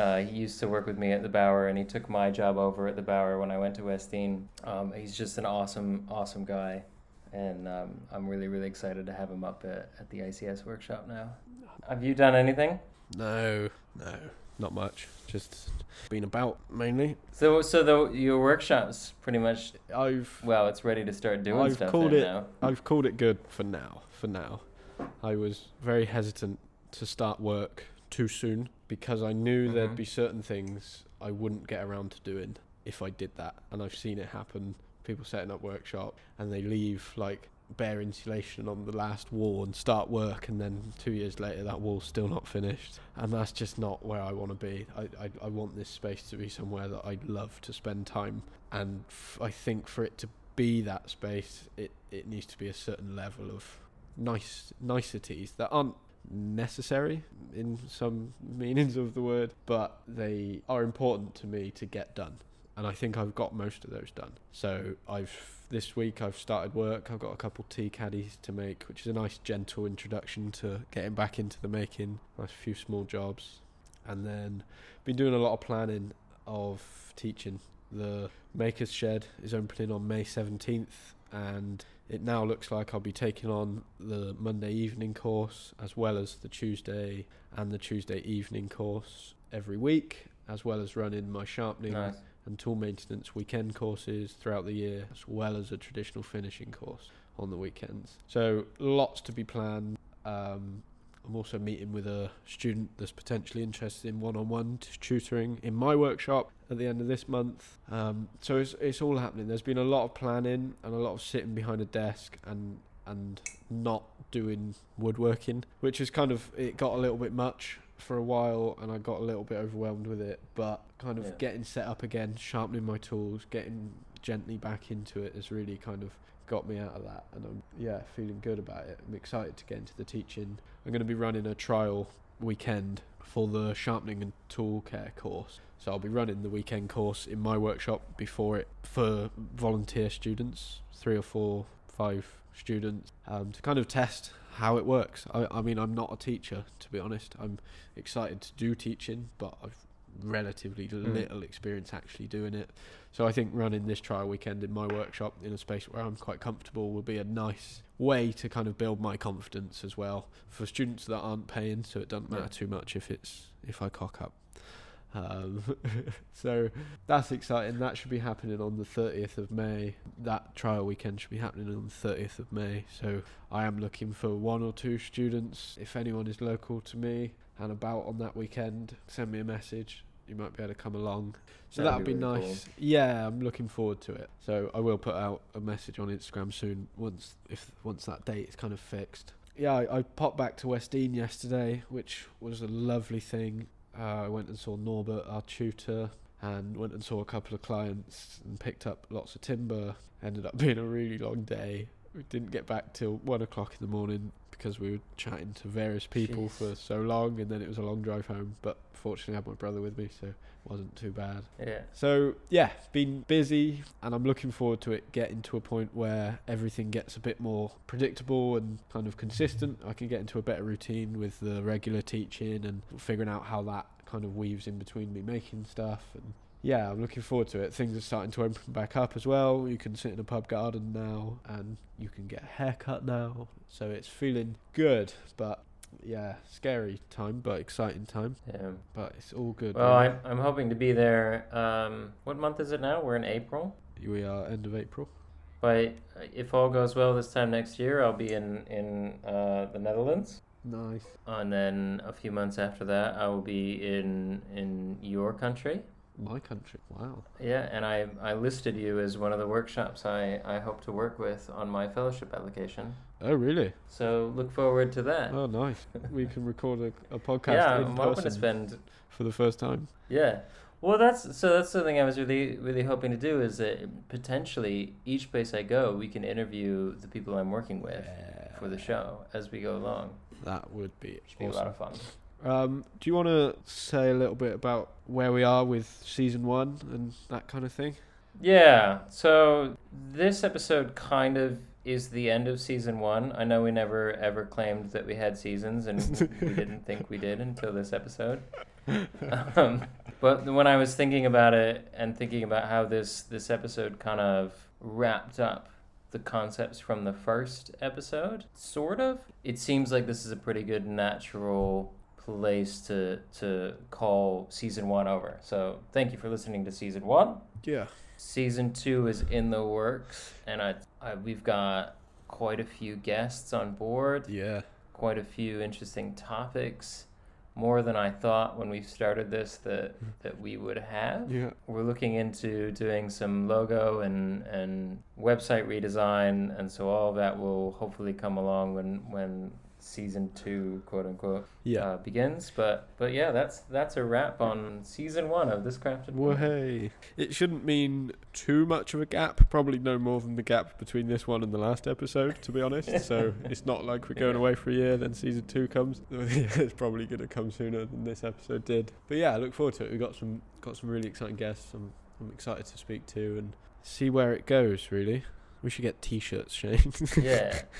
Uh, he used to work with me at the Bower, and he took my job over at the Bower when I went to West Dean. Um, he's just an awesome, awesome guy, and um, I'm really, really excited to have him up at, at the ICS workshop now. Have you done anything? no, no, not much. Just been about mainly. So, so the your workshop's pretty much I've well, it's ready to start doing I've stuff called it- now. I've called it good for now. For now, I was very hesitant to start work too soon because I knew Mhm. there'd be certain things I wouldn't get around to doing if I did that, and I've seen it happen. People setting up workshop and they leave like bare insulation on the last wall and start work, and then two years later that wall's still not finished, and that's just not where I want to be. I, I I want this space to be somewhere that I'd love to spend time, and f- I think for it to be that space, it, it needs to be a certain level of nice niceties that aren't necessary in some meanings of the word, but they are important to me to get done. And I think I've got most of those done. So I've this week I've started work. I've got a couple tea caddies to make, which is a nice gentle introduction to getting back into the making. Nice few small jobs, and then been doing a lot of planning of teaching. The Makers Shed is opening on May 17th, and it now looks like I'll be taking on the Monday evening course as well as the Tuesday and the Tuesday evening course every week, as well as running my sharpening Nice. And tool maintenance weekend courses throughout the year, as well as a traditional finishing course on the weekends. So lots to be planned. Um, I'm also meeting with a student that's potentially interested in one-on-one tutoring in my workshop at the end of this month. Um, so it's it's all happening. There's been a lot of planning and a lot of sitting behind a desk and and not doing woodworking, which is kind of it got a little bit much for a while, and I got a little bit overwhelmed with it. But kind of Yeah. getting set up again, sharpening my tools, getting gently back into it has really kind of got me out of that, and I'm yeah feeling good about it. I'm excited to get into the teaching. I'm going to be running a trial weekend for the sharpening and tool care course. So I'll be running the weekend course in my workshop before it for volunteer students, three or four, five students, um, to kind of test how it works. I, I mean, I'm not a teacher, to be honest. I'm excited to do teaching, but I've relatively Mm. little experience actually doing it. So I think running this trial weekend in my workshop in a space where I'm quite comfortable will be a nice way to kind of build my confidence as well for students that aren't paying. So it doesn't matter Yeah. too much if it's if I cock up. Um, so that's exciting. That should be happening on the 30th of May. That trial weekend should be happening on the 30th of May. So I am looking for one or two students. If anyone is local to me and about on that weekend, send me a message. You might be able to come along. So That'd that'd be really nice. Yeah, I'm looking forward to it. So I will put out a message on Instagram soon once if once that date is kind of fixed. Yeah, I, I popped back to West Dean yesterday, which was a lovely thing. Uh, I went and saw Norbert, our tutor, and went and saw a couple of clients and picked up lots of timber. Ended up being a really long day. We didn't get back till one o'clock in the morning because we were chatting to various people Jeez. for so long, and then it was a long drive home. But fortunately, I had my brother with me, so it wasn't too bad. Yeah. So yeah, been busy, and I'm looking forward to it getting to a point where everything gets a bit more predictable and kind of consistent. I can get into a better routine with the regular teaching and figuring out how that kind of weaves in between me making stuff and yeah, I'm looking forward to it. Things are starting to open back up as well. You can sit in a pub garden now, and you can get a haircut now. So it's feeling good, but yeah, scary time, but exciting time. Yeah. But it's all good. Well. I'm, I'm hoping to be there. Um, what month is it now? We're in April. we are end of April. But if all goes well this time next year, I'll be in in uh, the Netherlands, Nice. and then a few months after that, I will be in in your country. My country. Wow. Yeah, and I I listed you as one of the workshops I I hope to work with on my fellowship application. Oh, really? So look forward to that. Oh, nice. we can record a, a podcast yeah, in I'm hoping to spend for the first time. Yeah. Well, that's so. That's something I was really, really hoping to do. Is that potentially each place I go, we can interview the people I'm working with for the show as we go along. That would be Should be a lot of fun. Um, do you want to say a little bit about where we are with season one and that kind of thing? Yeah. So this episode kind of is the end of season one. I know we never ever claimed that we had seasons, and we didn't think we did until this episode. Um, but when I was thinking about it and thinking about how this this episode kind of wrapped up the concepts from the first episode, sort of, it seems like this is a pretty good natural place to to call season one over. So thank you for listening to season one. Yeah. Season two is in the works, and I, I we've got quite a few guests on board, Yeah. quite a few interesting topics, more than I thought when we started this that mm-hmm. that we would have. Yeah. We're looking into doing some logo and and website redesign, and so all that will hopefully come along when when season two, quote unquote, Yeah. uh, begins. But but yeah, that's that's a wrap on season one of this crafted. Well, hey. It shouldn't mean too much of a gap. Probably no more than the gap between this one and the last episode, to be honest. so it's not like we're going away for a year, then season two comes. it's probably going to come sooner than this episode did. But yeah, I look forward to it. We've got some got some really exciting guests. I'm I'm excited to speak to and see where it goes. Really, we should get t-shirts, Shane. Yeah.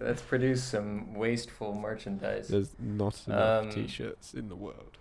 Let's produce some wasteful merchandise. There's not enough Um, t-shirts in the world.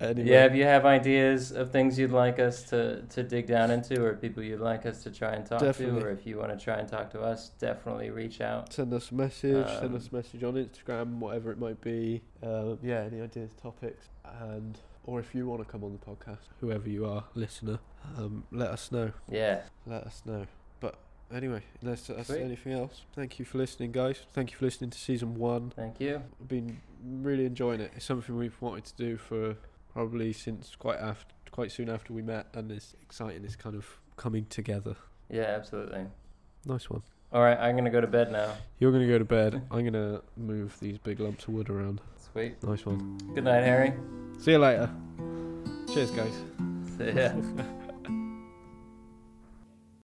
Anyway, Yeah, if you have ideas of things you'd like us to, to dig down into or people you'd like us to try and talk Definitely. to, or if you want to try and talk to us, definitely reach out. send us a message. send Um, us a message on Instagram, whatever it might be. Uh, yeah, any ideas, topics, and or if you want to come on the podcast, whoever you are, listener, um, let us know. Yeah. Let us know. But anyway, unless that's Sweet. anything else, thank you for listening, guys. Thank you for listening to season one. Thank you. I've been really enjoying it. It's something we've wanted to do for probably since quite after, quite soon after we met, and it's exciting. It's kind of coming together. Yeah, absolutely. Nice one. All right, I'm going to go to bed now. You're gonna go to bed. I'm gonna move these big lumps of wood around. Sweet. Nice one. Good night, Harry. See you later. Cheers, guys. See ya.